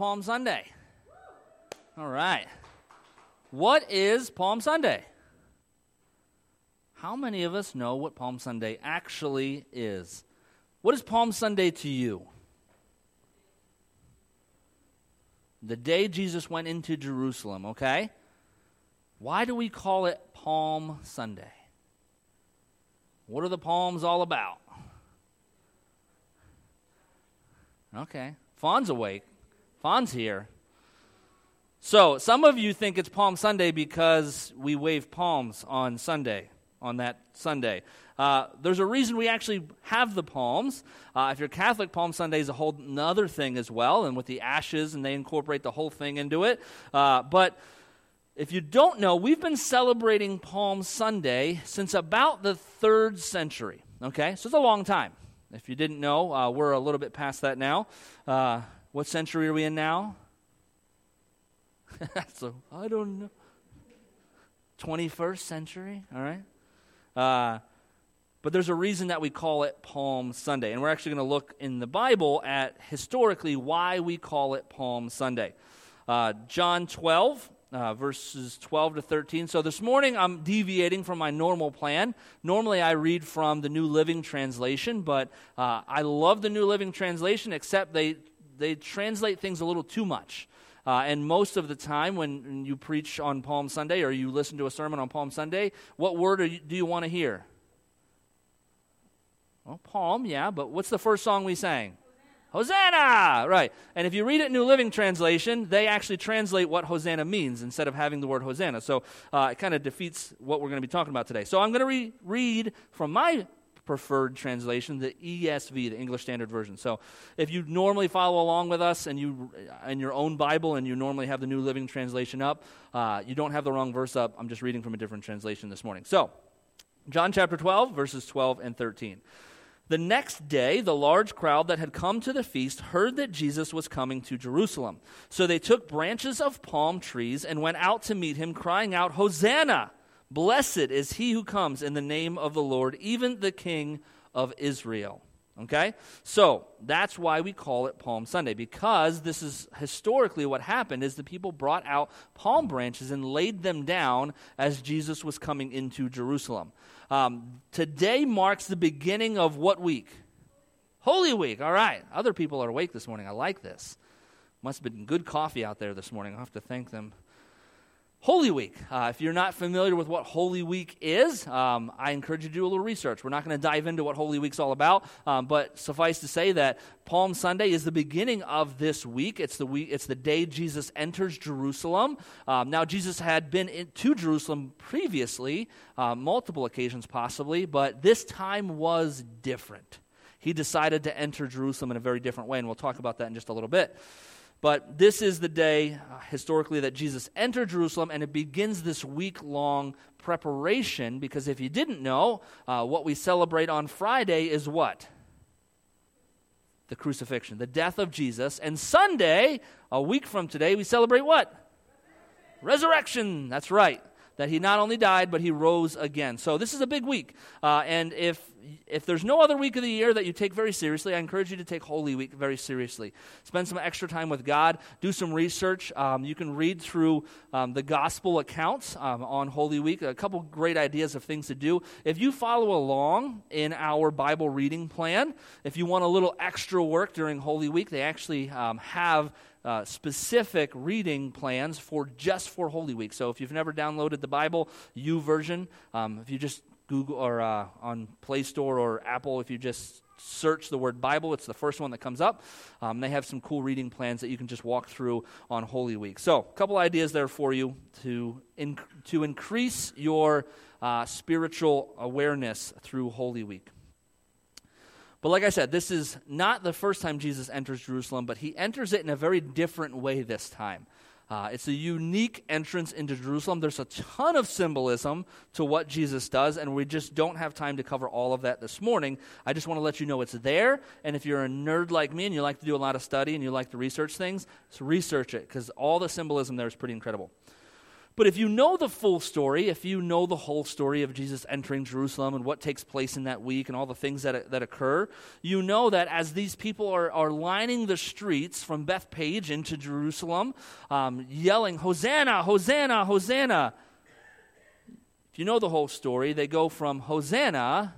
Palm Sunday. All right. What is Palm Sunday? How many of us know what Palm Sunday actually is? What is Palm Sunday to you? The day Jesus went into Jerusalem, okay? Why do we call it Palm Sunday? What are the palms all about? Okay. Fawn's awake. Fawn's here. So, some of you think it's Palm Sunday because we wave palms on Sunday, on that Sunday. Uh, there's a reason we actually have the palms. Uh, if you're Catholic, Palm Sunday is a whole other thing as well, and with the ashes, and they incorporate the whole thing into it. Uh, but if you don't know, we've been celebrating Palm Sunday since about the third century. Okay, so it's a long time. If you didn't know, uh, we're a little bit past that now. What century are we in now? so I don't know. 21st century, all right? Uh, but there's a reason that we call it Palm Sunday. And we're actually going to look in the Bible at historically why we call it Palm Sunday. Uh, John 12, uh, verses 12 to 13. So this morning I'm deviating from my normal plan. Normally I read from the New Living Translation, but uh, I love the New Living Translation, except they, they translate things a little too much. Uh, and most of the time, when you preach on Palm Sunday or you listen to a sermon on Palm Sunday, what word you, do you want to hear? Well, Palm, yeah, but what's the first song we sang? Hosanna! Right. And if you read it New Living Translation, they actually translate what Hosanna means instead of having the word Hosanna. So uh, it kind of defeats what we're going to be talking about today. So I'm going to re- read from my preferred translation, the ESV, the English Standard Version. So if you normally follow along with us and you in your own Bible and you normally have the New Living Translation up, uh, you don't have the wrong verse up. I'm just reading from a different translation this morning. So John chapter 12, verses 12 and 13. The next day, the large crowd that had come to the feast heard that Jesus was coming to Jerusalem. So they took branches of palm trees and went out to meet him, crying out, Hosanna! Blessed is he who comes in the name of the Lord, even the King of Israel. Okay? So that's why we call it Palm Sunday, because this is historically what happened is the people brought out palm branches and laid them down as Jesus was coming into Jerusalem. Um, today marks the beginning of what week? Holy Week. All right. Other people are awake this morning. I like this. Must have been good coffee out there this morning. I'll have to thank them Holy Week. Uh, if you're not familiar with what Holy Week is, um, I encourage you to do a little research. We're not going to dive into what Holy Week's all about, um, but suffice to say that Palm Sunday is the beginning of this week. It's the week. It's the day Jesus enters Jerusalem. Um, now, Jesus had been in, to Jerusalem previously, uh, multiple occasions possibly, but this time was different. He decided to enter Jerusalem in a very different way, and we'll talk about that in just a little bit. But this is the day, uh, historically, that Jesus entered Jerusalem, and it begins this week long preparation because if you didn't know, uh, what we celebrate on Friday is what? The crucifixion, the death of Jesus. And Sunday, a week from today, we celebrate what? Resurrection. That's right that he not only died, but he rose again. So this is a big week. Uh, and if, if there's no other week of the year that you take very seriously, I encourage you to take Holy Week very seriously. Spend some extra time with God, do some research. Um, you can read through um, the gospel accounts um, on Holy Week, a couple great ideas of things to do. If you follow along in our Bible reading plan, if you want a little extra work during Holy Week, they actually um, have uh, specific reading plans for just for Holy Week. So if you've never downloaded the Bible YouVersion, um, if you just Google or uh, on Play Store or Apple, if you just search the word Bible, it's the first one that comes up. Um, they have some cool reading plans that you can just walk through on Holy Week. So a couple ideas there for you to to increase your uh, spiritual awareness through Holy Week. But like I said, this is not the first time Jesus enters Jerusalem, but he enters it in a very different way this time. Uh, it's a unique entrance into Jerusalem. There's a ton of symbolism to what Jesus does, and we just don't have time to cover all of that this morning. I just want to let you know it's there, and if you're a nerd like me and you like to do a lot of study and you like to research things, so research it, because all the symbolism there is pretty incredible. But if you know the full story, if you know the whole story of Jesus entering Jerusalem and what takes place in that week and all the things that, that occur, you know that as these people are, are lining the streets from Bethphage into Jerusalem, um, yelling, Hosanna, Hosanna, Hosanna. If you know the whole story, they go from Hosanna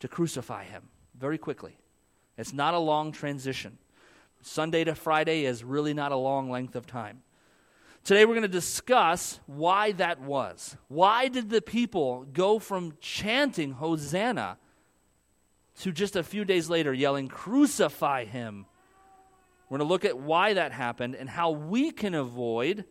to crucify him very quickly. It's not a long transition. Sunday to Friday is really not a long length of time. Today we're going to discuss why that was. Why did the people go from chanting Hosanna to just a few days later yelling, Crucify him? We're going to look at why that happened and how we can avoid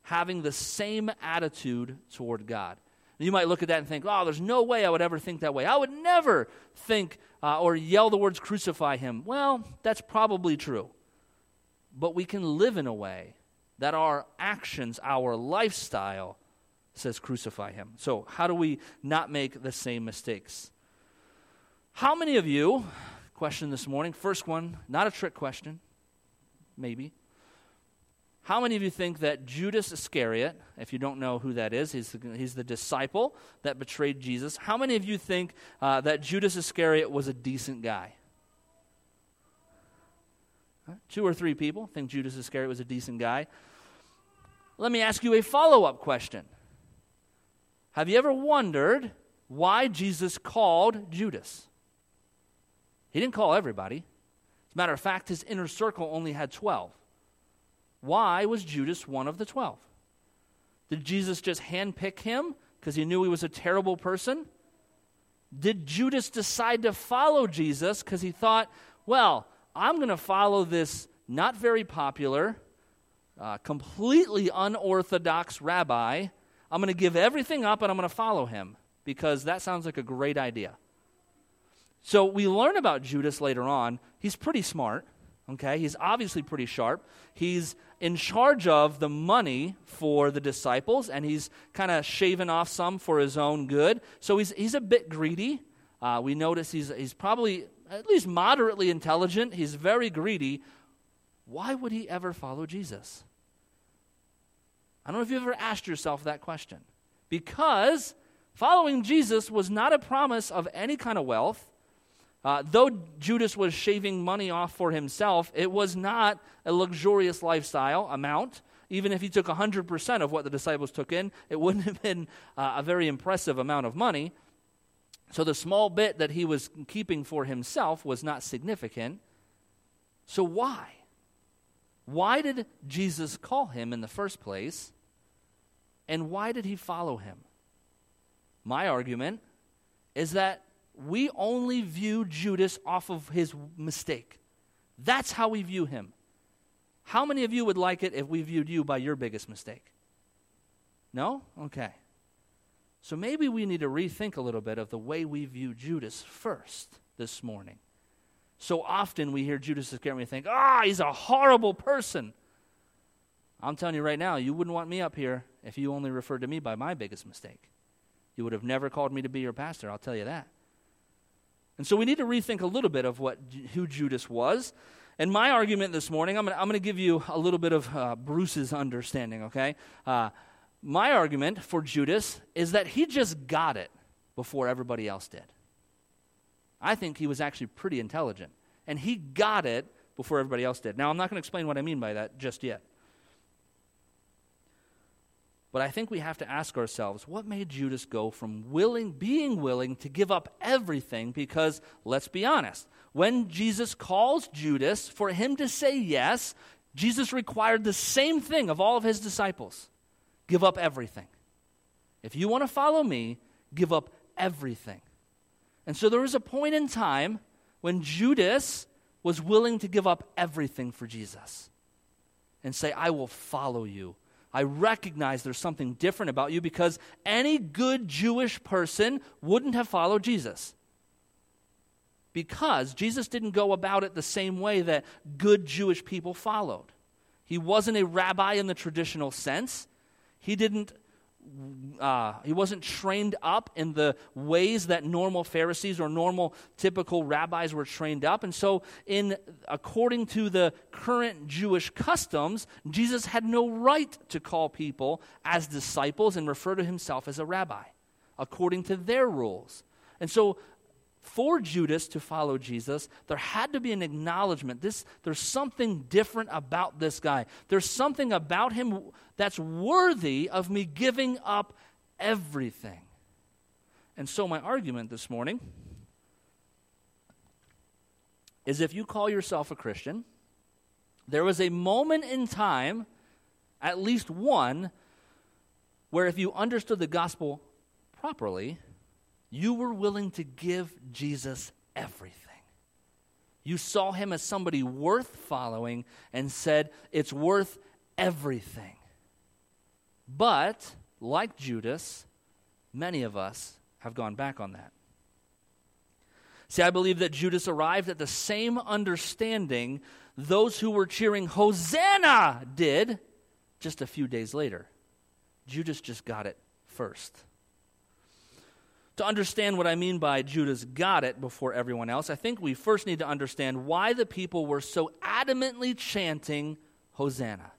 having the same attitude toward God. You might look at that and think, oh, there's no way I would ever think that way. I would never think uh, or yell the words crucify him. Well, that's probably true. But we can live in a way that our actions, our lifestyle says crucify him. So, how do we not make the same mistakes? How many of you, question this morning, first one, not a trick question, maybe. How many of you think that Judas Iscariot, if you don't know who that is, he's the, he's the disciple that betrayed Jesus. How many of you think uh, that Judas Iscariot was a decent guy? Two or three people think Judas Iscariot was a decent guy. Let me ask you a follow up question. Have you ever wondered why Jesus called Judas? He didn't call everybody. As a matter of fact, his inner circle only had 12. Why was Judas one of the 12? Did Jesus just handpick him because he knew he was a terrible person? Did Judas decide to follow Jesus because he thought, well, I'm going to follow this not very popular, uh, completely unorthodox rabbi. I'm going to give everything up and I'm going to follow him because that sounds like a great idea. So we learn about Judas later on. He's pretty smart, okay? He's obviously pretty sharp. He's in charge of the money for the disciples and he's kind of shaving off some for his own good. So he's, he's a bit greedy. Uh, we notice he's, he's probably at least moderately intelligent. He's very greedy. Why would he ever follow Jesus? I don't know if you've ever asked yourself that question. Because following Jesus was not a promise of any kind of wealth. Uh, though Judas was shaving money off for himself, it was not a luxurious lifestyle amount. Even if he took 100% of what the disciples took in, it wouldn't have been uh, a very impressive amount of money. So the small bit that he was keeping for himself was not significant. So why? Why did Jesus call him in the first place? And why did he follow him? My argument is that we only view Judas off of his mistake. That's how we view him. How many of you would like it if we viewed you by your biggest mistake? No? Okay. So maybe we need to rethink a little bit of the way we view Judas first this morning. So often we hear Judas Iscariot and we think, ah, oh, he's a horrible person. I'm telling you right now, you wouldn't want me up here if you only referred to me by my biggest mistake. You would have never called me to be your pastor, I'll tell you that. And so we need to rethink a little bit of what who Judas was. And my argument this morning, I'm going to give you a little bit of uh, Bruce's understanding, okay? Uh, my argument for Judas is that he just got it before everybody else did. I think he was actually pretty intelligent, and he got it before everybody else did. Now, I'm not going to explain what I mean by that just yet. But I think we have to ask ourselves what made Judas go from willing, being willing to give up everything? Because let's be honest, when Jesus calls Judas for him to say yes, Jesus required the same thing of all of his disciples give up everything. If you want to follow me, give up everything. And so there was a point in time when Judas was willing to give up everything for Jesus and say, I will follow you. I recognize there's something different about you because any good Jewish person wouldn't have followed Jesus. Because Jesus didn't go about it the same way that good Jewish people followed. He wasn't a rabbi in the traditional sense. He didn't uh, he wasn't trained up in the ways that normal Pharisees or normal typical rabbis were trained up. And so, in according to the current Jewish customs, Jesus had no right to call people as disciples and refer to himself as a rabbi, according to their rules. And so, for Judas to follow Jesus, there had to be an acknowledgement. This, there's something different about this guy. There's something about him that's worthy of me giving up everything. And so, my argument this morning is if you call yourself a Christian, there was a moment in time, at least one, where if you understood the gospel properly, you were willing to give Jesus everything. You saw him as somebody worth following and said, It's worth everything. But, like Judas, many of us have gone back on that. See, I believe that Judas arrived at the same understanding those who were cheering Hosanna did just a few days later. Judas just got it first. To understand what I mean by Judas got it before everyone else, I think we first need to understand why the people were so adamantly chanting Hosanna.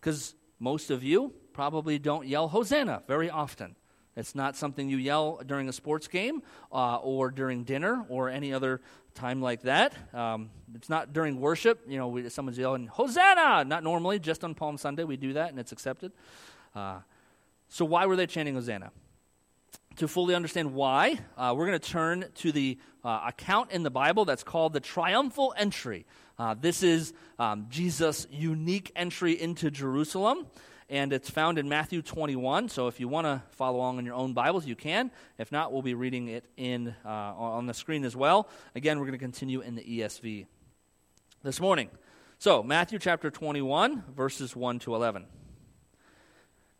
Because most of you probably don't yell Hosanna very often. It's not something you yell during a sports game uh, or during dinner or any other time like that. Um, it's not during worship. You know, we, someone's yelling Hosanna. Not normally, just on Palm Sunday we do that and it's accepted. Uh, so why were they chanting Hosanna? To fully understand why, uh, we're going to turn to the uh, account in the Bible that's called the triumphal entry. Uh, this is um, Jesus' unique entry into Jerusalem, and it's found in Matthew 21. So if you want to follow along in your own Bibles, you can. If not, we'll be reading it in uh, on the screen as well. Again, we're going to continue in the ESV this morning. So, Matthew chapter 21, verses 1 to 11.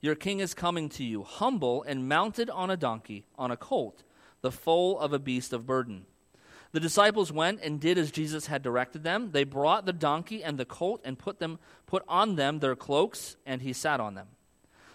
your king is coming to you, humble and mounted on a donkey, on a colt, the foal of a beast of burden. The disciples went and did as Jesus had directed them. They brought the donkey and the colt and put them put on them their cloaks, and he sat on them.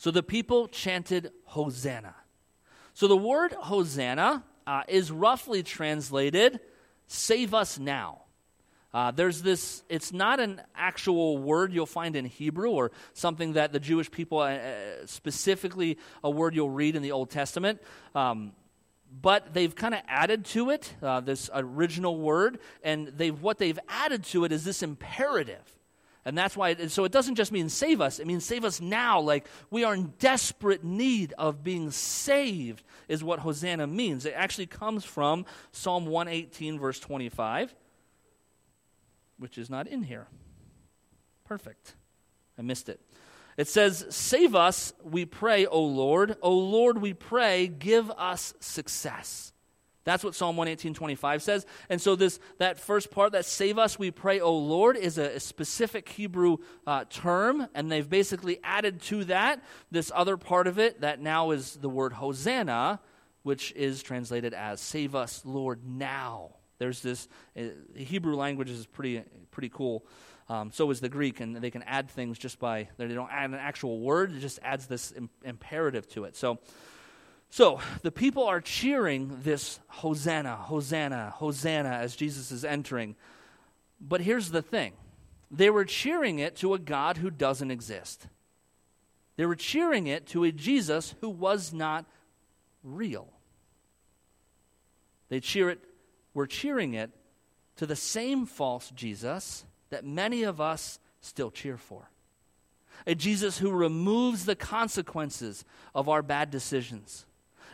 So the people chanted, Hosanna. So the word Hosanna uh, is roughly translated save us now. Uh, there's this, it's not an actual word you'll find in Hebrew or something that the Jewish people, uh, uh, specifically a word you'll read in the Old Testament. Um, but they've kind of added to it, uh, this original word, and they've, what they've added to it is this imperative. And that's why, it, so it doesn't just mean save us, it means save us now. Like we are in desperate need of being saved, is what Hosanna means. It actually comes from Psalm 118, verse 25, which is not in here. Perfect. I missed it. It says, Save us, we pray, O Lord. O Lord, we pray, give us success. That's what Psalm 118, 25 says. And so this that first part, that save us, we pray, O Lord, is a, a specific Hebrew uh, term, and they've basically added to that this other part of it that now is the word Hosanna, which is translated as save us, Lord, now. There's this uh, Hebrew language is pretty pretty cool. Um, so is the Greek, and they can add things just by they don't add an actual word; it just adds this Im- imperative to it. So so the people are cheering this Hosanna, Hosanna, Hosanna as Jesus is entering. But here's the thing they were cheering it to a God who doesn't exist. They were cheering it to a Jesus who was not real. They cheer it, were cheering it to the same false Jesus that many of us still cheer for. A Jesus who removes the consequences of our bad decisions.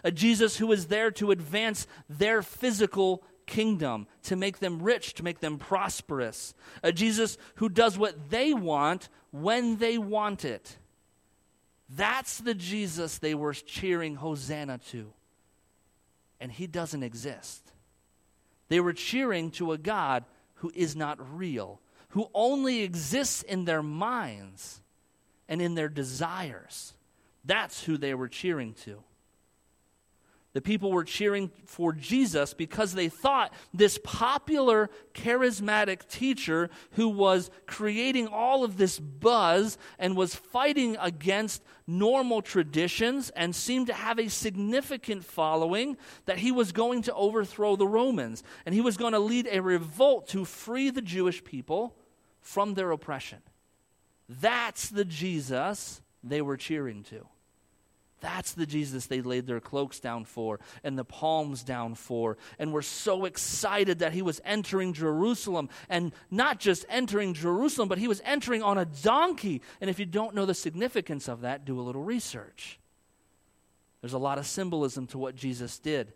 A Jesus who is there to advance their physical kingdom, to make them rich, to make them prosperous. A Jesus who does what they want when they want it. That's the Jesus they were cheering Hosanna to. And he doesn't exist. They were cheering to a God who is not real, who only exists in their minds and in their desires. That's who they were cheering to. The people were cheering for Jesus because they thought this popular, charismatic teacher who was creating all of this buzz and was fighting against normal traditions and seemed to have a significant following, that he was going to overthrow the Romans and he was going to lead a revolt to free the Jewish people from their oppression. That's the Jesus they were cheering to. That's the Jesus they laid their cloaks down for and the palms down for. And were so excited that he was entering Jerusalem. And not just entering Jerusalem, but he was entering on a donkey. And if you don't know the significance of that, do a little research. There's a lot of symbolism to what Jesus did.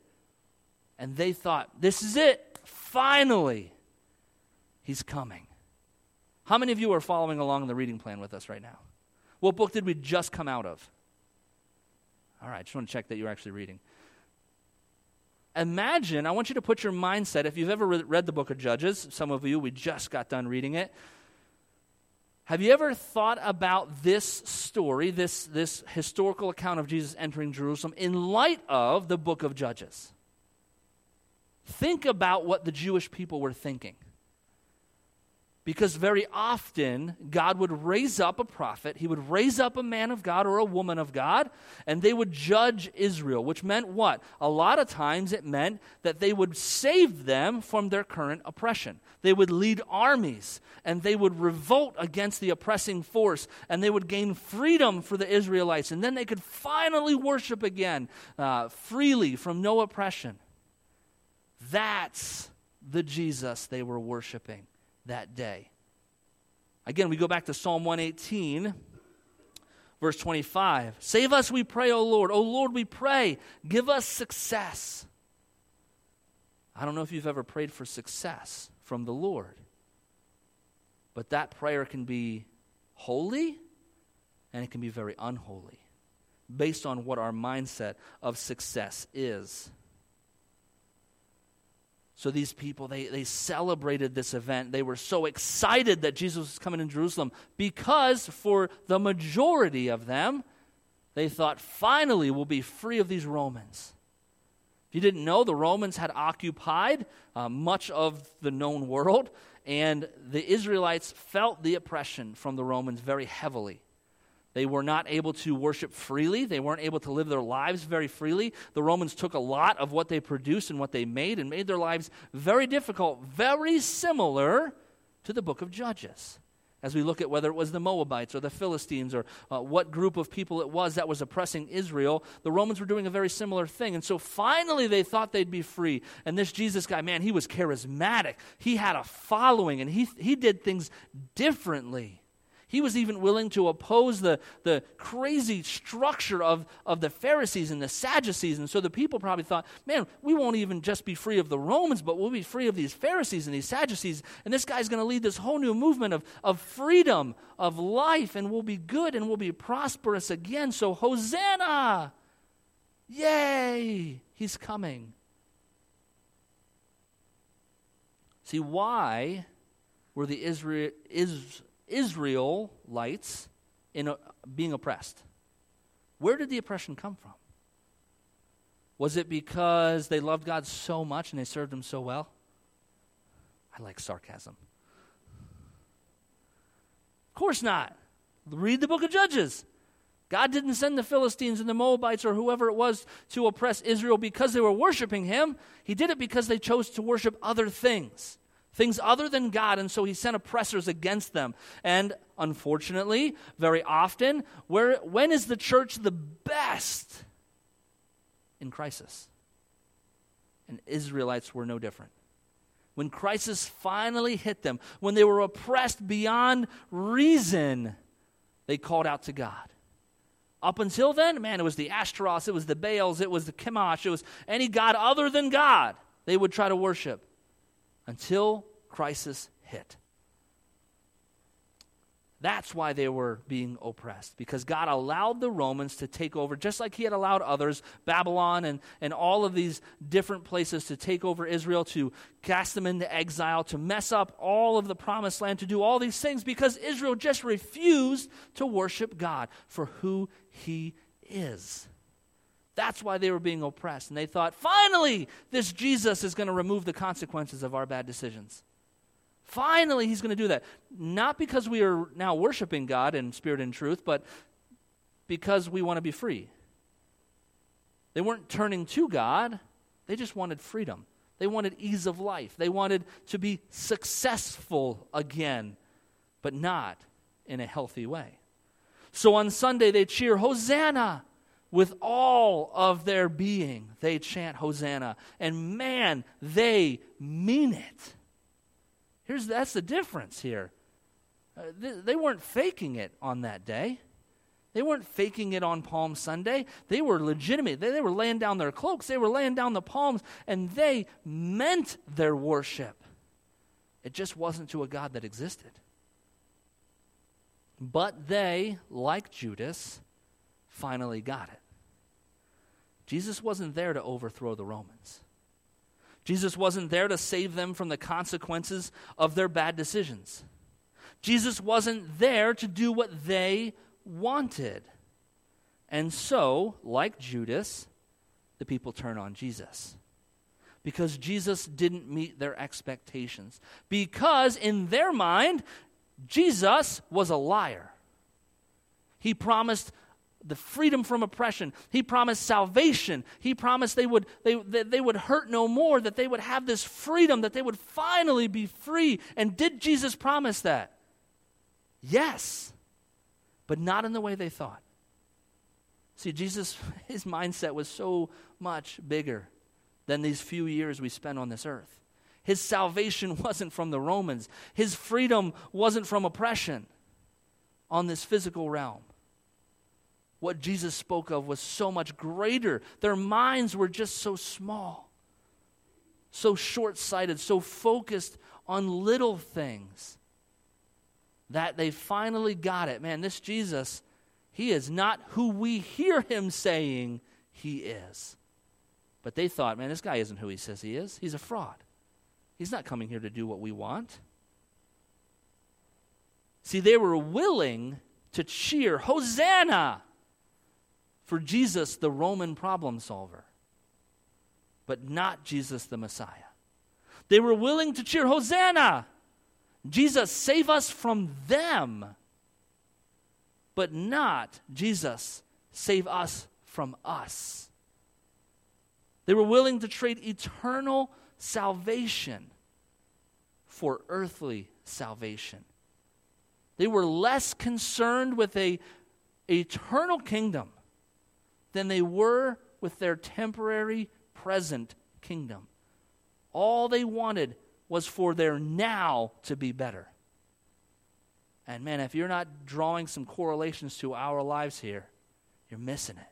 And they thought, this is it. Finally, he's coming. How many of you are following along the reading plan with us right now? What book did we just come out of? All right, just want to check that you're actually reading. Imagine, I want you to put your mindset, if you've ever read the book of Judges, some of you, we just got done reading it. Have you ever thought about this story, this, this historical account of Jesus entering Jerusalem, in light of the book of Judges? Think about what the Jewish people were thinking. Because very often, God would raise up a prophet, he would raise up a man of God or a woman of God, and they would judge Israel, which meant what? A lot of times it meant that they would save them from their current oppression. They would lead armies, and they would revolt against the oppressing force, and they would gain freedom for the Israelites, and then they could finally worship again uh, freely from no oppression. That's the Jesus they were worshiping that day. Again, we go back to Psalm 118, verse 25. Save us, we pray, O Lord. O Lord, we pray. Give us success. I don't know if you've ever prayed for success from the Lord, but that prayer can be holy and it can be very unholy based on what our mindset of success is. So these people, they, they celebrated this event. They were so excited that Jesus was coming in Jerusalem because for the majority of them, they thought, finally, we'll be free of these Romans. If you didn't know, the Romans had occupied uh, much of the known world, and the Israelites felt the oppression from the Romans very heavily. They were not able to worship freely. They weren't able to live their lives very freely. The Romans took a lot of what they produced and what they made and made their lives very difficult, very similar to the book of Judges. As we look at whether it was the Moabites or the Philistines or uh, what group of people it was that was oppressing Israel, the Romans were doing a very similar thing. And so finally they thought they'd be free. And this Jesus guy, man, he was charismatic. He had a following and he, he did things differently. He was even willing to oppose the, the crazy structure of, of the Pharisees and the Sadducees. And so the people probably thought, man, we won't even just be free of the Romans, but we'll be free of these Pharisees and these Sadducees. And this guy's going to lead this whole new movement of, of freedom, of life, and we'll be good and we'll be prosperous again. So, Hosanna! Yay! He's coming. See, why were the Israel, is, Israelites in a, being oppressed. Where did the oppression come from? Was it because they loved God so much and they served Him so well? I like sarcasm. Of course not. Read the book of Judges. God didn't send the Philistines and the Moabites or whoever it was to oppress Israel because they were worshiping Him. He did it because they chose to worship other things things other than God, and so he sent oppressors against them. And unfortunately, very often, where, when is the church the best? In crisis. And Israelites were no different. When crisis finally hit them, when they were oppressed beyond reason, they called out to God. Up until then, man, it was the Ashtaroth, it was the Baals, it was the Chemosh, it was any god other than God they would try to worship until crisis hit. That's why they were being oppressed, because God allowed the Romans to take over, just like He had allowed others, Babylon and, and all of these different places, to take over Israel, to cast them into exile, to mess up all of the promised land, to do all these things, because Israel just refused to worship God for who He is. That's why they were being oppressed. And they thought, finally, this Jesus is going to remove the consequences of our bad decisions. Finally, he's going to do that. Not because we are now worshiping God in spirit and truth, but because we want to be free. They weren't turning to God, they just wanted freedom. They wanted ease of life. They wanted to be successful again, but not in a healthy way. So on Sunday, they cheer, Hosanna! With all of their being, they chant Hosanna. And man, they mean it. Here's that's the difference here. Uh, they, they weren't faking it on that day. They weren't faking it on Palm Sunday. They were legitimate. They, they were laying down their cloaks, they were laying down the palms, and they meant their worship. It just wasn't to a God that existed. But they, like Judas, finally got it. Jesus wasn't there to overthrow the Romans. Jesus wasn't there to save them from the consequences of their bad decisions. Jesus wasn't there to do what they wanted. And so, like Judas, the people turn on Jesus. Because Jesus didn't meet their expectations. Because in their mind, Jesus was a liar. He promised the freedom from oppression. He promised salvation. He promised they would, they, they would hurt no more, that they would have this freedom, that they would finally be free. And did Jesus promise that? Yes, but not in the way they thought. See, Jesus, his mindset was so much bigger than these few years we spent on this earth. His salvation wasn't from the Romans, his freedom wasn't from oppression on this physical realm what Jesus spoke of was so much greater. Their minds were just so small, so short sighted, so focused on little things that they finally got it. Man, this Jesus, he is not who we hear him saying he is. But they thought, man, this guy isn't who he says he is. He's a fraud. He's not coming here to do what we want. See, they were willing to cheer, Hosanna! For Jesus, the Roman problem solver, but not Jesus, the Messiah. They were willing to cheer, Hosanna! Jesus, save us from them, but not Jesus, save us from us. They were willing to trade eternal salvation for earthly salvation. They were less concerned with a eternal kingdom than they were with their temporary present kingdom. All they wanted was for their now to be better. And man, if you're not drawing some correlations to our lives here, you're missing it.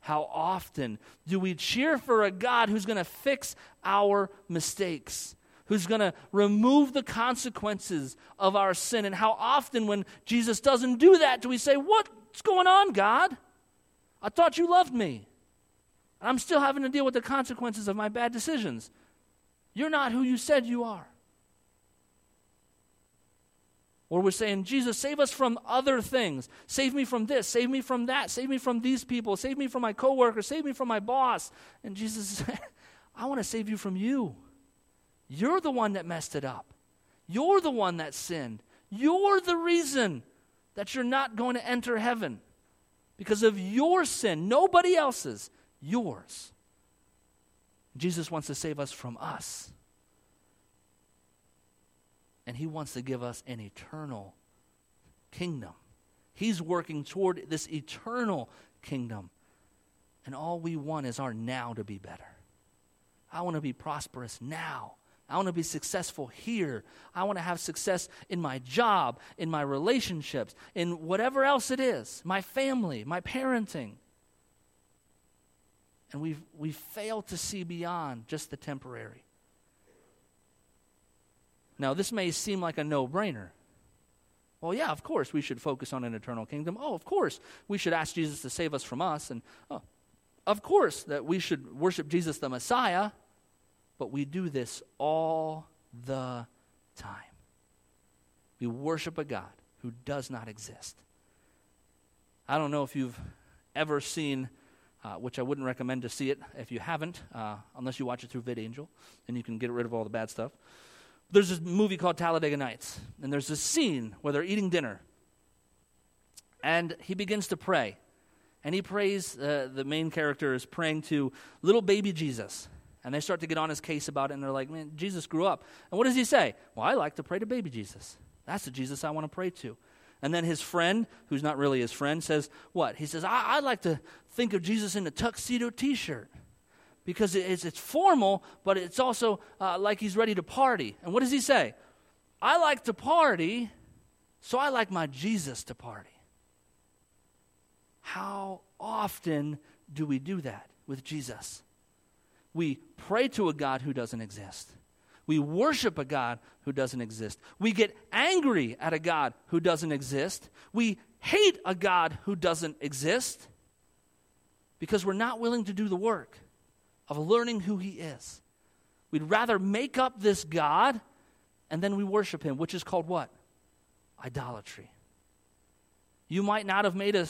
How often do we cheer for a God who's going to fix our mistakes? Who's going to remove the consequences of our sin? And how often, when Jesus doesn't do that, do we say, What's going on, God? I thought you loved me. And I'm still having to deal with the consequences of my bad decisions. You're not who you said you are. Or we're saying, Jesus, save us from other things. Save me from this. Save me from that. Save me from these people. Save me from my coworker. Save me from my boss. And Jesus I want to save you from you. You're the one that messed it up. You're the one that sinned. You're the reason that you're not going to enter heaven because of your sin, nobody else's, yours. Jesus wants to save us from us. And he wants to give us an eternal kingdom. He's working toward this eternal kingdom. And all we want is our now to be better. I want to be prosperous now. I want to be successful here. I want to have success in my job, in my relationships, in whatever else it is, my family, my parenting. And we've, we fail to see beyond just the temporary. Now, this may seem like a no brainer. Well, yeah, of course we should focus on an eternal kingdom. Oh, of course we should ask Jesus to save us from us. And oh, of course that we should worship Jesus the Messiah. But we do this all the time. We worship a God who does not exist. I don't know if you've ever seen, uh, which I wouldn't recommend to see it if you haven't, uh, unless you watch it through VidAngel, and you can get rid of all the bad stuff. There's this movie called Talladega Nights, and there's this scene where they're eating dinner, and he begins to pray. And he prays, uh, the main character is praying to little baby Jesus. And they start to get on his case about it, and they're like, man, Jesus grew up. And what does he say? Well, I like to pray to baby Jesus. That's the Jesus I want to pray to. And then his friend, who's not really his friend, says, What? He says, I, I like to think of Jesus in a tuxedo t shirt because it's, it's formal, but it's also uh, like he's ready to party. And what does he say? I like to party, so I like my Jesus to party. How often do we do that with Jesus? We pray to a God who doesn't exist. We worship a God who doesn't exist. We get angry at a God who doesn't exist. We hate a God who doesn't exist because we're not willing to do the work of learning who He is. We'd rather make up this God and then we worship Him, which is called what? Idolatry. You might not have made a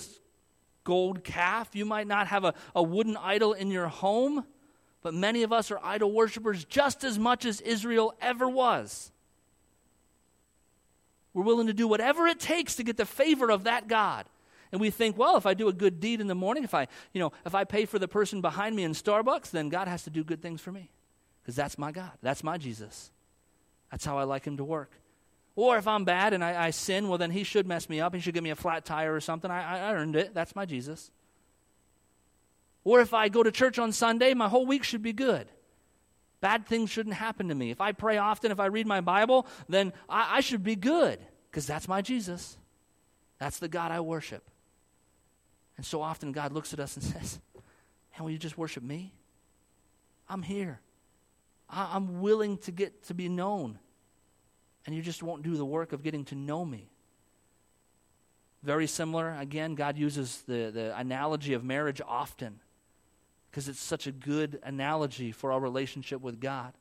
gold calf, you might not have a, a wooden idol in your home but many of us are idol worshippers just as much as Israel ever was. We're willing to do whatever it takes to get the favor of that God. And we think, well, if I do a good deed in the morning, if I, you know, if I pay for the person behind me in Starbucks, then God has to do good things for me. Because that's my God. That's my Jesus. That's how I like him to work. Or if I'm bad and I, I, sin, well, then he should mess me up. He should give me a flat tire or something. I, I earned it. That's my Jesus. Or if I go to church on Sunday, my whole week should be good. Bad things shouldn't happen to me. If I pray often, if I read my Bible, then I, I should be good because that's my Jesus. That's the God I worship. And so often God looks at us and says, Man, will you just worship me? I'm here. I, I'm willing to get to be known. And you just won't do the work of getting to know me. Very similar, again, God uses the, the analogy of marriage often because it's such a good analogy for our relationship with God.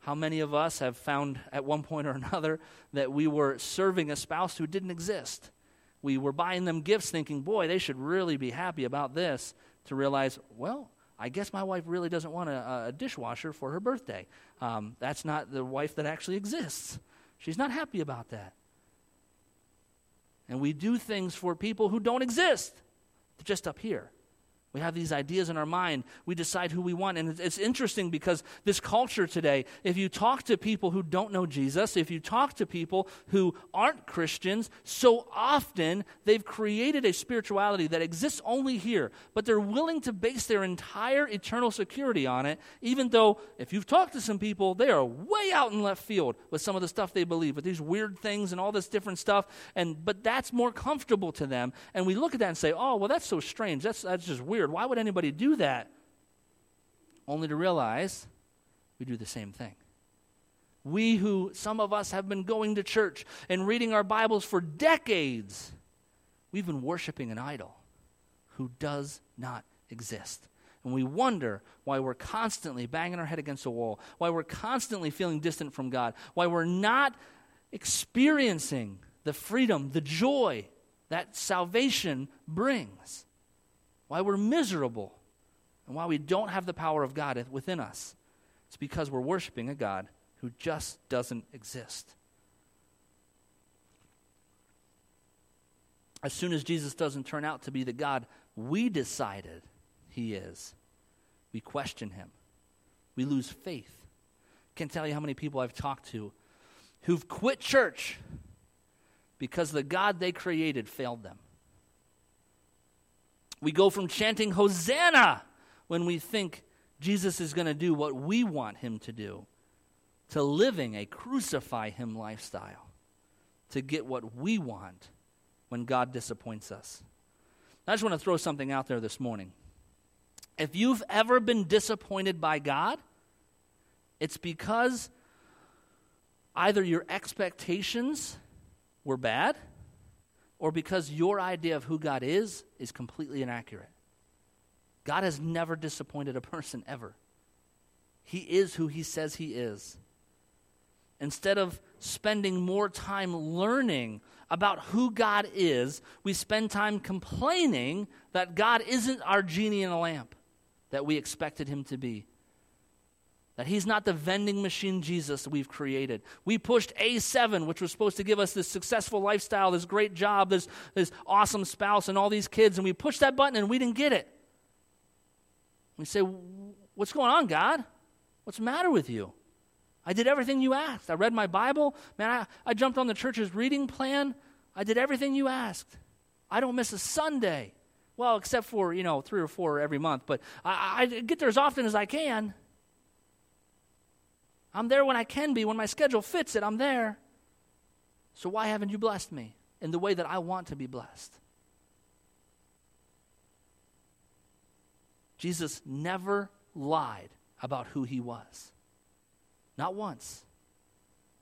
How many of us have found at one point or another that we were serving a spouse who didn't exist? We were buying them gifts thinking, boy, they should really be happy about this, to realize, well, I guess my wife really doesn't want a, a dishwasher for her birthday. Um, that's not the wife that actually exists. She's not happy about that. And we do things for people who don't exist, They're just up here. We have these ideas in our mind. We decide who we want. And it's interesting because this culture today, if you talk to people who don't know Jesus, if you talk to people who aren't Christians, so often they've created a spirituality that exists only here, but they're willing to base their entire eternal security on it, even though if you've talked to some people, they are way out in left field with some of the stuff they believe, with these weird things and all this different stuff. And but that's more comfortable to them. And we look at that and say, oh, well, that's so strange. That's that's just weird weird. Why would anybody do that? Only to realize we do the same thing. We who, some of us, have been going to church and reading our Bibles for decades, we've been worshiping an idol who does not exist. And we wonder why we're constantly banging our head against a wall, why we're constantly feeling distant from God, why we're not experiencing the freedom, the joy that salvation brings why we're miserable, and why we don't have the power of God within us. It's because we're worshiping a God who just doesn't exist. As soon as Jesus doesn't turn out to be the God we decided he is, we question him. We lose faith. Can't tell you how many people I've talked to who've quit church because the God they created failed them. We go from chanting Hosanna when we think Jesus is going to do what we want him to do to living a crucify him lifestyle to get what we want when God disappoints us. I just want to throw something out there this morning. If you've ever been disappointed by God, it's because either your expectations were bad or because your idea of who God is is completely inaccurate. God has never disappointed a person ever. He is who he says he is. Instead of spending more time learning about who God is, we spend time complaining that God isn't our genie in a lamp that we expected him to be. That he's not the vending machine Jesus we've created. We pushed A7, which was supposed to give us this successful lifestyle, this great job, this, this awesome spouse, and all these kids, and we pushed that button and we didn't get it. We say, What's going on, God? What's the matter with you? I did everything you asked. I read my Bible. Man, I, I jumped on the church's reading plan. I did everything you asked. I don't miss a Sunday. Well, except for, you know, three or four every month, but I, I get there as often as I can. I'm there when I can be. When my schedule fits it, I'm there. So why haven't you blessed me in the way that I want to be blessed? Jesus never lied about who he was. Not once.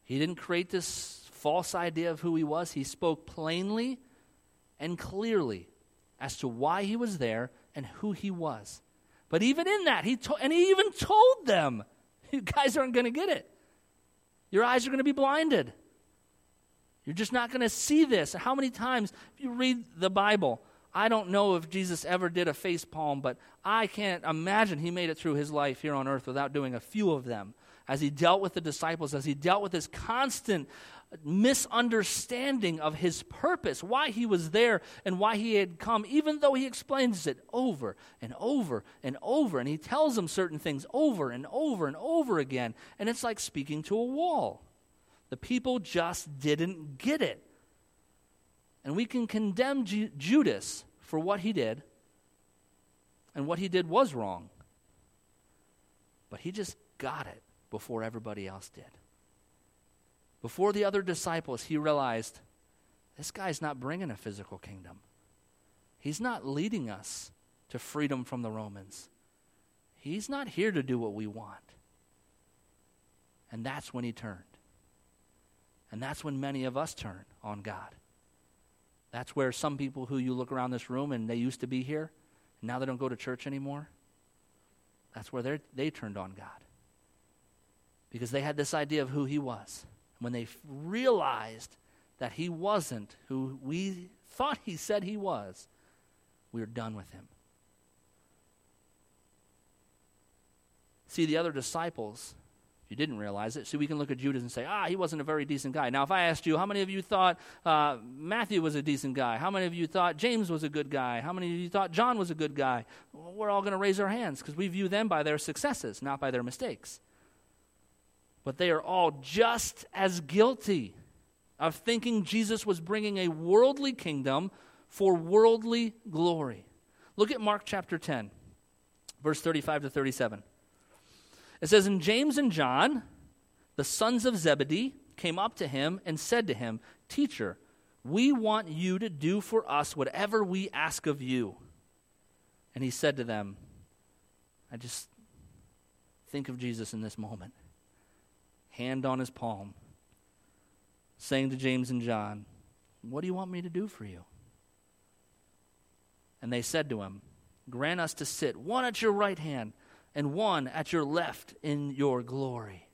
He didn't create this false idea of who he was. He spoke plainly and clearly as to why he was there and who he was. But even in that, he to- and he even told them, you guys aren't going to get it. Your eyes are going to be blinded. You're just not going to see this. How many times, if you read the Bible, I don't know if Jesus ever did a face palm, but I can't imagine he made it through his life here on earth without doing a few of them as he dealt with the disciples, as he dealt with this constant misunderstanding of his purpose, why he was there and why he had come, even though he explains it over and over and over. And he tells them certain things over and over and over again. And it's like speaking to a wall. The people just didn't get it. And we can condemn Ju- Judas for what he did, and what he did was wrong. But he just got it before everybody else did. Before the other disciples, he realized this guy's not bringing a physical kingdom. He's not leading us to freedom from the Romans. He's not here to do what we want. And that's when he turned. And that's when many of us turn on God. That's where some people who you look around this room and they used to be here, and now they don't go to church anymore. That's where they turned on God because they had this idea of who he was. When they realized that he wasn't who we thought he said he was, we were done with him. See, the other disciples, if you didn't realize it, see, we can look at Judas and say, ah, he wasn't a very decent guy. Now, if I asked you, how many of you thought uh, Matthew was a decent guy? How many of you thought James was a good guy? How many of you thought John was a good guy? We're all going to raise our hands because we view them by their successes, not by their mistakes. But they are all just as guilty of thinking Jesus was bringing a worldly kingdom for worldly glory. Look at Mark chapter 10, verse 35 to 37. It says, And James and John, the sons of Zebedee, came up to him and said to him, Teacher, we want you to do for us whatever we ask of you. And he said to them, I just think of Jesus in this moment hand on his palm, saying to James and John, What do you want me to do for you? And they said to him, Grant us to sit, one at your right hand and one at your left in your glory.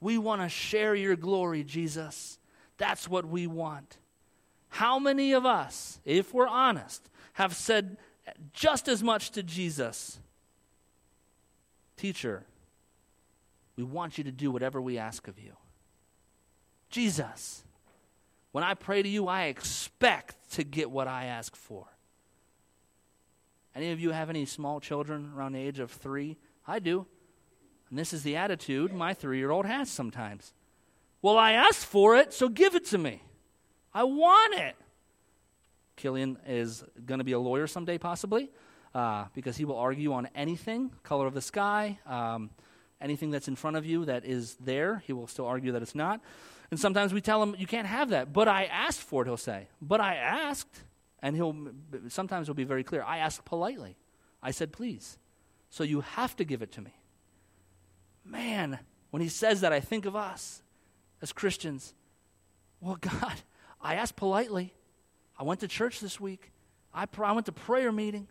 We want to share your glory, Jesus. That's what we want. How many of us, if we're honest, have said just as much to Jesus? Teacher, we want you to do whatever we ask of you. Jesus, when I pray to you, I expect to get what I ask for. Any of you have any small children around the age of three? I do. And this is the attitude my three year old has sometimes. Well, I asked for it, so give it to me. I want it. Killian is going to be a lawyer someday, possibly. uh, because he will argue on anything color of the sky, um, anything that's in front of you that is there. He will still argue that it's not. And sometimes we tell him, You can't have that. But I asked for it, he'll say. But I asked. And he'll sometimes he'll be very clear. I asked politely. I said, Please. So you have to give it to me. Man, when he says that, I think of us as Christians. Well, God, I asked politely. I went to church this week. I, pr- I went to prayer meeting.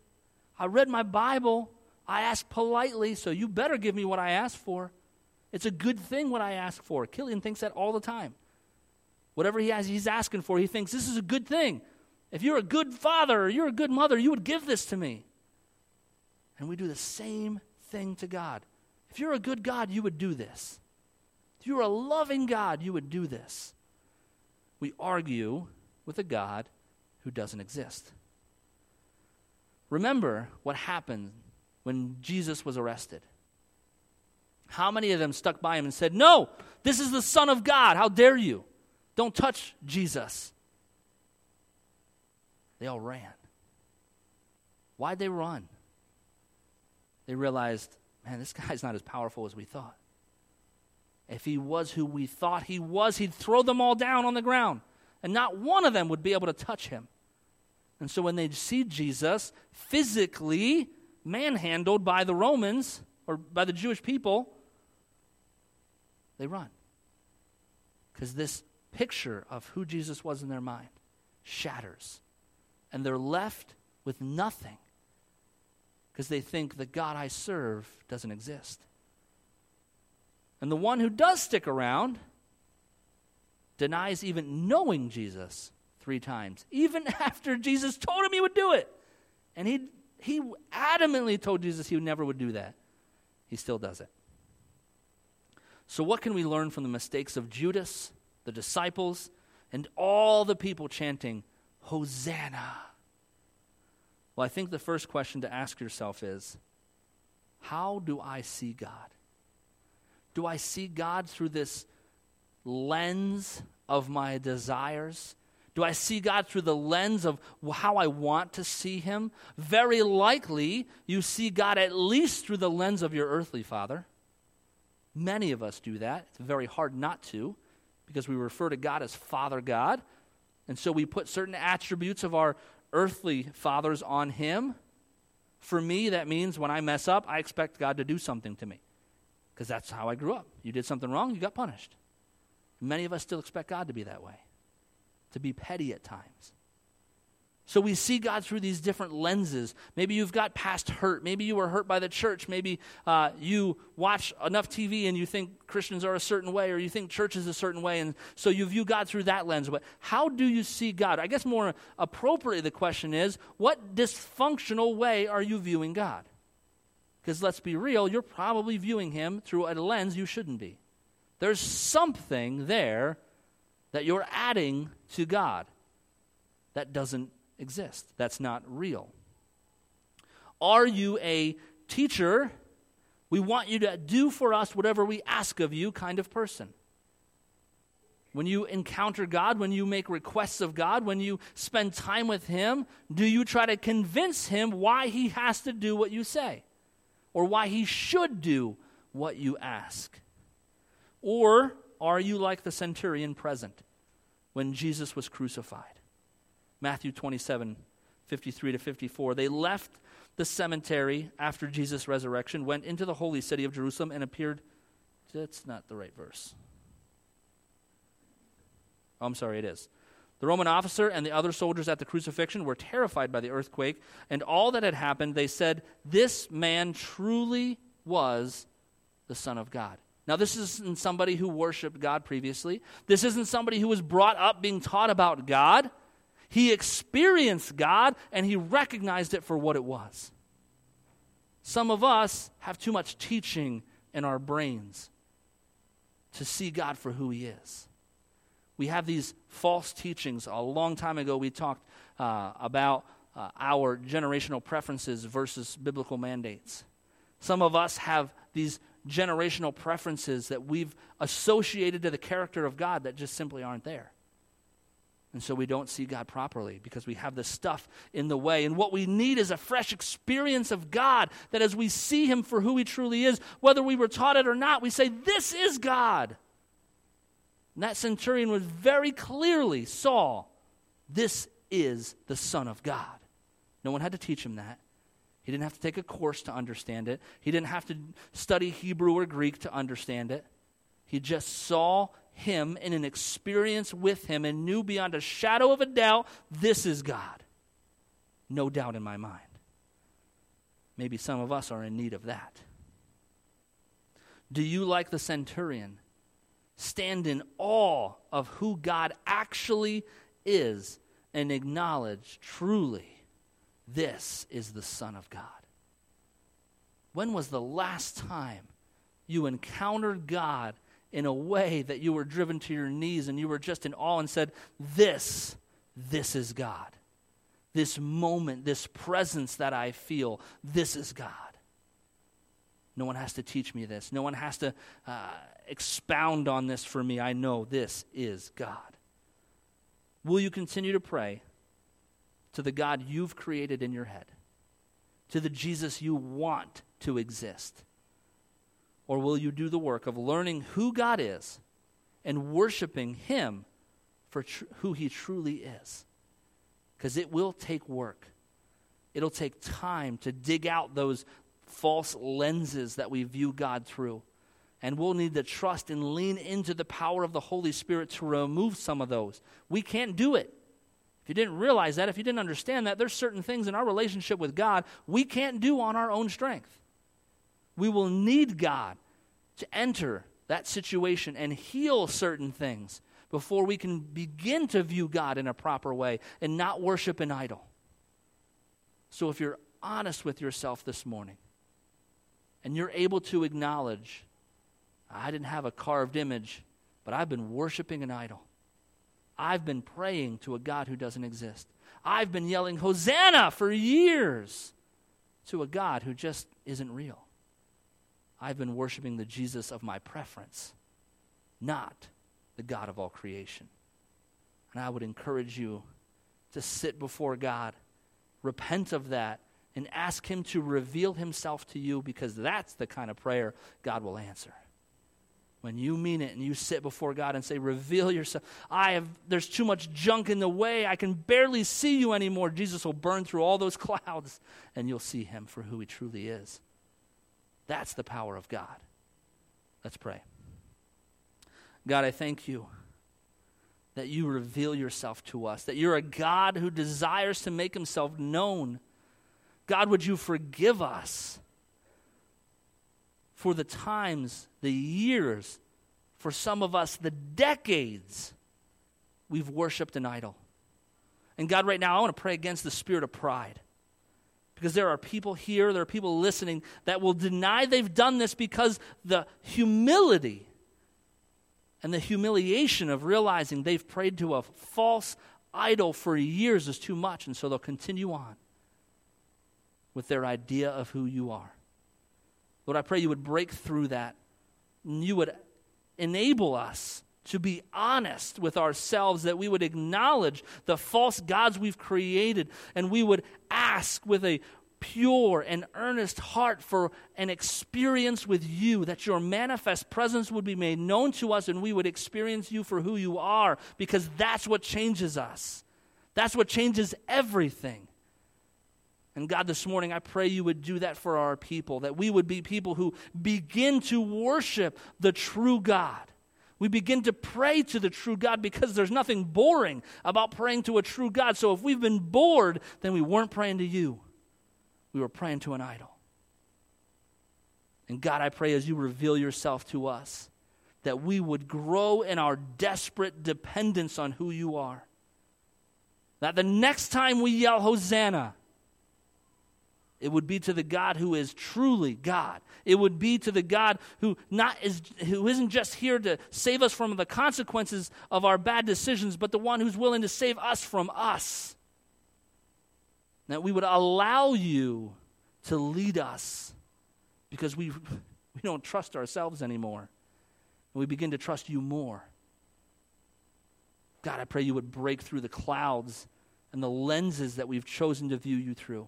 I read my Bible. I asked politely, so you better give me what I asked for. It's a good thing what I ask for. Killian thinks that all the time. Whatever he has, he's asking for, he thinks this is a good thing. If you're a good father or you're a good mother, you would give this to me. And we do the same thing to God. If you're a good God, you would do this. If you're a loving God, you would do this. We argue with a God who doesn't exist. Remember what happened when Jesus was arrested. How many of them stuck by him and said, No, this is the Son of God. How dare you? Don't touch Jesus. They all ran. Why'd they run? They realized, man, this guy's not as powerful as we thought. If he was who we thought he was, he'd throw them all down on the ground, and not one of them would be able to touch him. And so when they see Jesus physically manhandled by the Romans or by the Jewish people, they run. Because this picture of who Jesus was in their mind shatters. And they're left with nothing because they think the God I serve doesn't exist. And the one who does stick around denies even knowing Jesus three times, even after Jesus told him he would do it. And he, he adamantly told Jesus he never would do that. He still does it. So, what can we learn from the mistakes of Judas, the disciples, and all the people chanting, Hosanna? Well, I think the first question to ask yourself is how do I see God? Do I see God through this lens of my desires? Do I see God through the lens of how I want to see Him? Very likely, you see God at least through the lens of your earthly father. Many of us do that. It's very hard not to because we refer to God as Father God. And so we put certain attributes of our earthly fathers on Him. For me, that means when I mess up, I expect God to do something to me because that's how I grew up. You did something wrong, you got punished. Many of us still expect God to be that way to be petty at times. So we see God through these different lenses. Maybe you've got past hurt. Maybe you were hurt by the church. Maybe uh, you watch enough TV and you think Christians are a certain way, or you think church is a certain way, and so you view God through that lens. But how do you see God? I guess more appropriately, the question is what dysfunctional way are you viewing God? Because let's be real, you're probably viewing Him through a lens you shouldn't be. There's something there that you're adding to God. That doesn't exist, that's not real. Are you a teacher? We want you to do for us whatever we ask of you kind of person. When you encounter God, when you make requests of God, when you spend time with Him, do you try to convince Him why He has to do what you say? Or why He should do what you ask? Or are you like the centurion present when Jesus was crucified? Matthew 27 53 to 54. They left the cemetery after Jesus' resurrection, went into the holy city of Jerusalem, and appeared. That's not the right verse. Oh, I'm sorry, it is. The Roman officer and the other soldiers at the crucifixion were terrified by the earthquake and all that had happened. They said, This man truly was the Son of God. Now, this isn't somebody who worshiped God previously. This isn't somebody who was brought up being taught about God. He experienced God and he recognized it for what it was. Some of us have too much teaching in our brains to see God for who he is. We have these false teachings. A long time ago, we talked uh, about uh, our generational preferences versus biblical mandates. Some of us have these generational preferences that we've associated to the character of God that just simply aren't there. And so we don't see God properly because we have this stuff in the way. And what we need is a fresh experience of God that as we see Him for who He truly is, whether we were taught it or not, we say, This is God. And that centurion was very clearly saw, This is the Son of God. No one had to teach him that. He didn't have to take a course to understand it, he didn't have to study Hebrew or Greek to understand it. He just saw him in an experience with him and knew beyond a shadow of a doubt this is God. No doubt in my mind. Maybe some of us are in need of that. Do you, like the centurion, stand in awe of who God actually is and acknowledge truly this is the Son of God? When was the last time you encountered God in a way that you were driven to your knees and you were just in awe and said, This, this is God. This moment, this presence that I feel, this is God. No one has to teach me this. No one has to uh, expound on this for me. I know this is God. Will you continue to pray to the God you've created in your head, to the Jesus you want to exist? Or will you do the work of learning who God is and worshiping Him for tr- who He truly is? Because it will take work. It'll take time to dig out those false lenses that we view God through. And we'll need to trust and lean into the power of the Holy Spirit to remove some of those. We can't do it. If you didn't realize that, if you didn't understand that, there's certain things in our relationship with God we can't do on our own strength. We will need God to enter that situation and heal certain things before we can begin to view God in a proper way and not worship an idol. So, if you're honest with yourself this morning and you're able to acknowledge, I didn't have a carved image, but I've been worshiping an idol. I've been praying to a God who doesn't exist. I've been yelling, Hosanna, for years to a God who just isn't real. I've been worshiping the Jesus of my preference, not the God of all creation. And I would encourage you to sit before God, repent of that, and ask Him to reveal Himself to you because that's the kind of prayer God will answer. When you mean it and you sit before God and say, Reveal yourself. I have, there's too much junk in the way. I can barely see you anymore. Jesus will burn through all those clouds and you'll see Him for who He truly is. That's the power of God. Let's pray. God, I thank you that you reveal yourself to us, that you're a God who desires to make himself known. God, would you forgive us for the times, the years, for some of us, the decades we've worshiped an idol. And God, right now, I want to pray against the spirit of pride. Because there are people here, there are people listening that will deny they've done this because the humility and the humiliation of realizing they've prayed to a false idol for years is too much, and so they'll continue on with their idea of who you are. Lord, I pray you would break through that and you would enable us to be honest with ourselves, that we would acknowledge the false gods we've created, and we would ask with a pure and earnest heart for an experience with you, that your manifest presence would be made known to us, and we would experience you for who you are, because that's what changes us. That's what changes everything. And God, this morning, I pray you would do that for our people, that we would be people who begin to worship the true God we begin to pray to the true God because there's nothing boring about praying to a true God. So if we've been bored, then we weren't praying to you, we were praying to an idol. And God, I pray as you reveal yourself to us, that we would grow in our desperate dependence on who you are. That the next time we yell, Hosanna, it would be to the God who is truly God. It would be to the God who not is who isn't just here to save us from the consequences of our bad decisions, but the one who's willing to save us from us. That we would allow you to lead us because we we don't trust ourselves anymore. And we begin to trust you more. God, I pray you would break through the clouds and the lenses that we've chosen to view you through.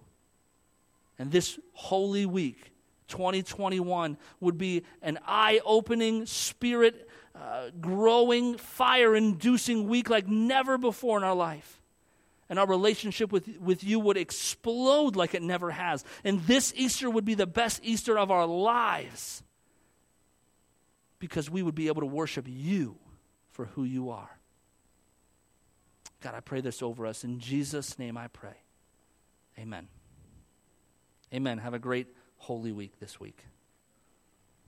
And this holy week, 2021, would be an eye opening, spirit uh, growing, fire inducing week like never before in our life. And our relationship with, with you would explode like it never has. And this Easter would be the best Easter of our lives because we would be able to worship you for who you are. God, I pray this over us. In Jesus' name I pray. Amen. Amen. Have a great Holy Week this week.